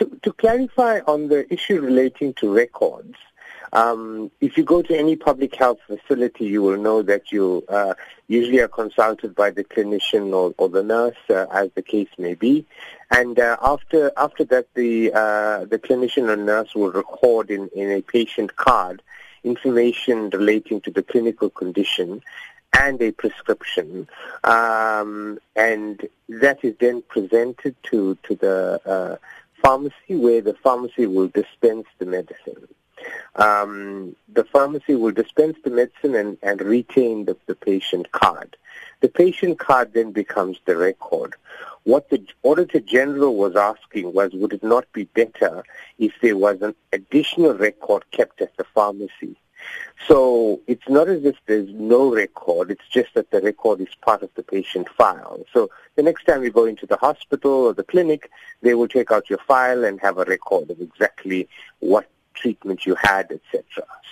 to, to clarify on the issue relating to records, um, if you go to any public health facility, you will know that you uh, usually are consulted by the clinician or, or the nurse, uh, as the case may be. And uh, after after that, the uh, the clinician or nurse will record in, in a patient card information relating to the clinical condition and a prescription, um, and that is then presented to to the uh, pharmacy, where the pharmacy will dispense the medicine. Um, the pharmacy will dispense the medicine and, and retain the, the patient card. The patient card then becomes the record. What the Auditor General was asking was, would it not be better if there was an additional record kept at the pharmacy? So it's not as if there's no record, it's just that the record is part of the patient file. So the next time you go into the hospital or the clinic, they will take out your file and have a record of exactly what treatment you had, etc.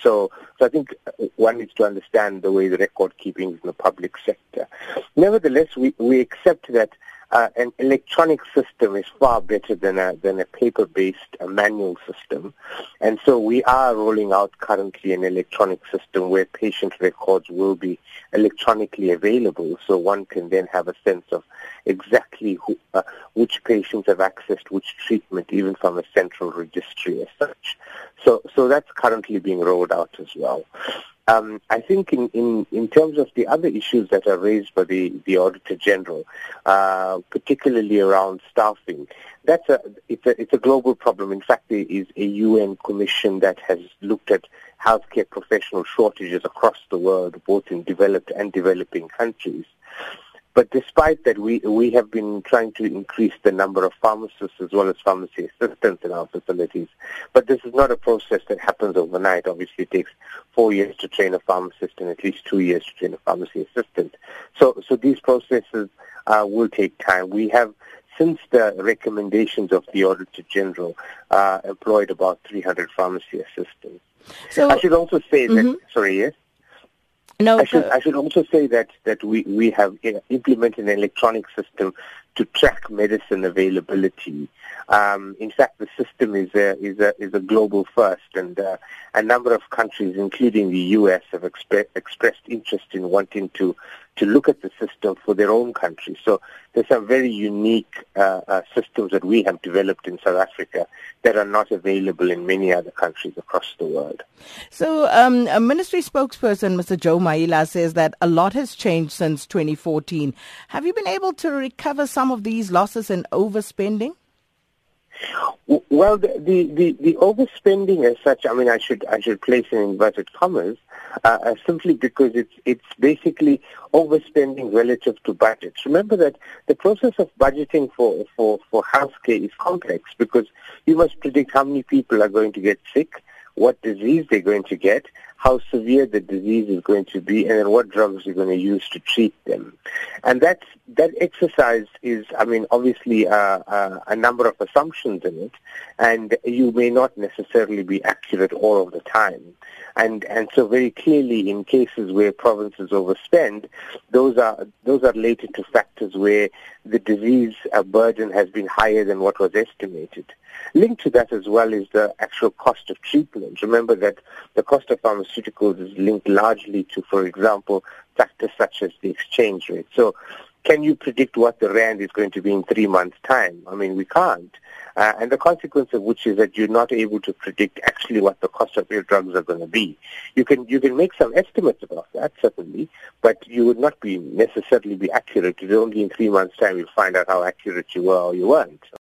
So, so I think uh, one needs to understand the way the record keeping is in the public sector. Nevertheless, we, we accept that uh, an electronic system is far better than a than a paper-based a manual system, and so we are rolling out currently an electronic system where patient records will be electronically available, so one can then have a sense of exactly who, uh, which patients have accessed which treatment, even from a central registry as such. So, so that's currently being rolled out as well. Um, I think in, in, in terms of the other issues that are raised by the, the Auditor General, uh, particularly around staffing, that's a, it's, a, it's a global problem. In fact, there is a UN commission that has looked at healthcare professional shortages across the world, both in developed and developing countries. But despite that, we, we have been trying to increase the number of pharmacists as well as pharmacy assistants in our facilities. But this is not a process that happens overnight. Obviously, it takes four years to train a pharmacist and at least two years to train a pharmacy assistant. So, so these processes uh, will take time. We have since the recommendations of the Auditor General, uh, employed about 300 pharmacy assistants. So, I should also say mm-hmm. that, sorry, yes? No, I should, I should also say that, that we, we have implemented an electronic system to track medicine availability. Um, in fact, the system is a, is a, is a global first, and uh, a number of countries, including the U.S., have expressed expressed interest in wanting to to look at the system for their own country. So there's some very unique uh, uh, systems that we have developed in South Africa that are not available in many other countries across the world. So um, a ministry spokesperson, Mr. Joe Maila, says that a lot has changed since 2014. Have you been able to recover some of these losses and overspending? Well, the, the, the, overspending as such, I mean, I should I should place in inverted commas, uh, uh, simply because it's it's basically overspending relative to budgets. Remember that the process of budgeting for for for healthcare is complex because you must predict how many people are going to get sick, what disease they're going to get, how severe the disease is going to be, and then what drugs you're going to use to treat them. And that that exercise is, I mean, obviously uh, uh, a number of assumptions in it, and you may not necessarily be accurate all of the time. And and so very clearly, in cases where provinces overspend, those are those are related to factors where the disease uh, burden has been higher than what was estimated. Linked to that as well is the actual cost of treatment. Remember that the cost of pharmaceuticals is linked largely to, for example, factors such as the exchange rate. So can you predict what the rand is going to be in three months' time? I mean, we can't. Uh, and the consequence of which is that you're not able to predict actually what the cost of your drugs are going to be. You can you can make some estimates about that certainly, but you would not be necessarily be accurate. It's Only in three months' time you'll find out how accurate you were or you weren't.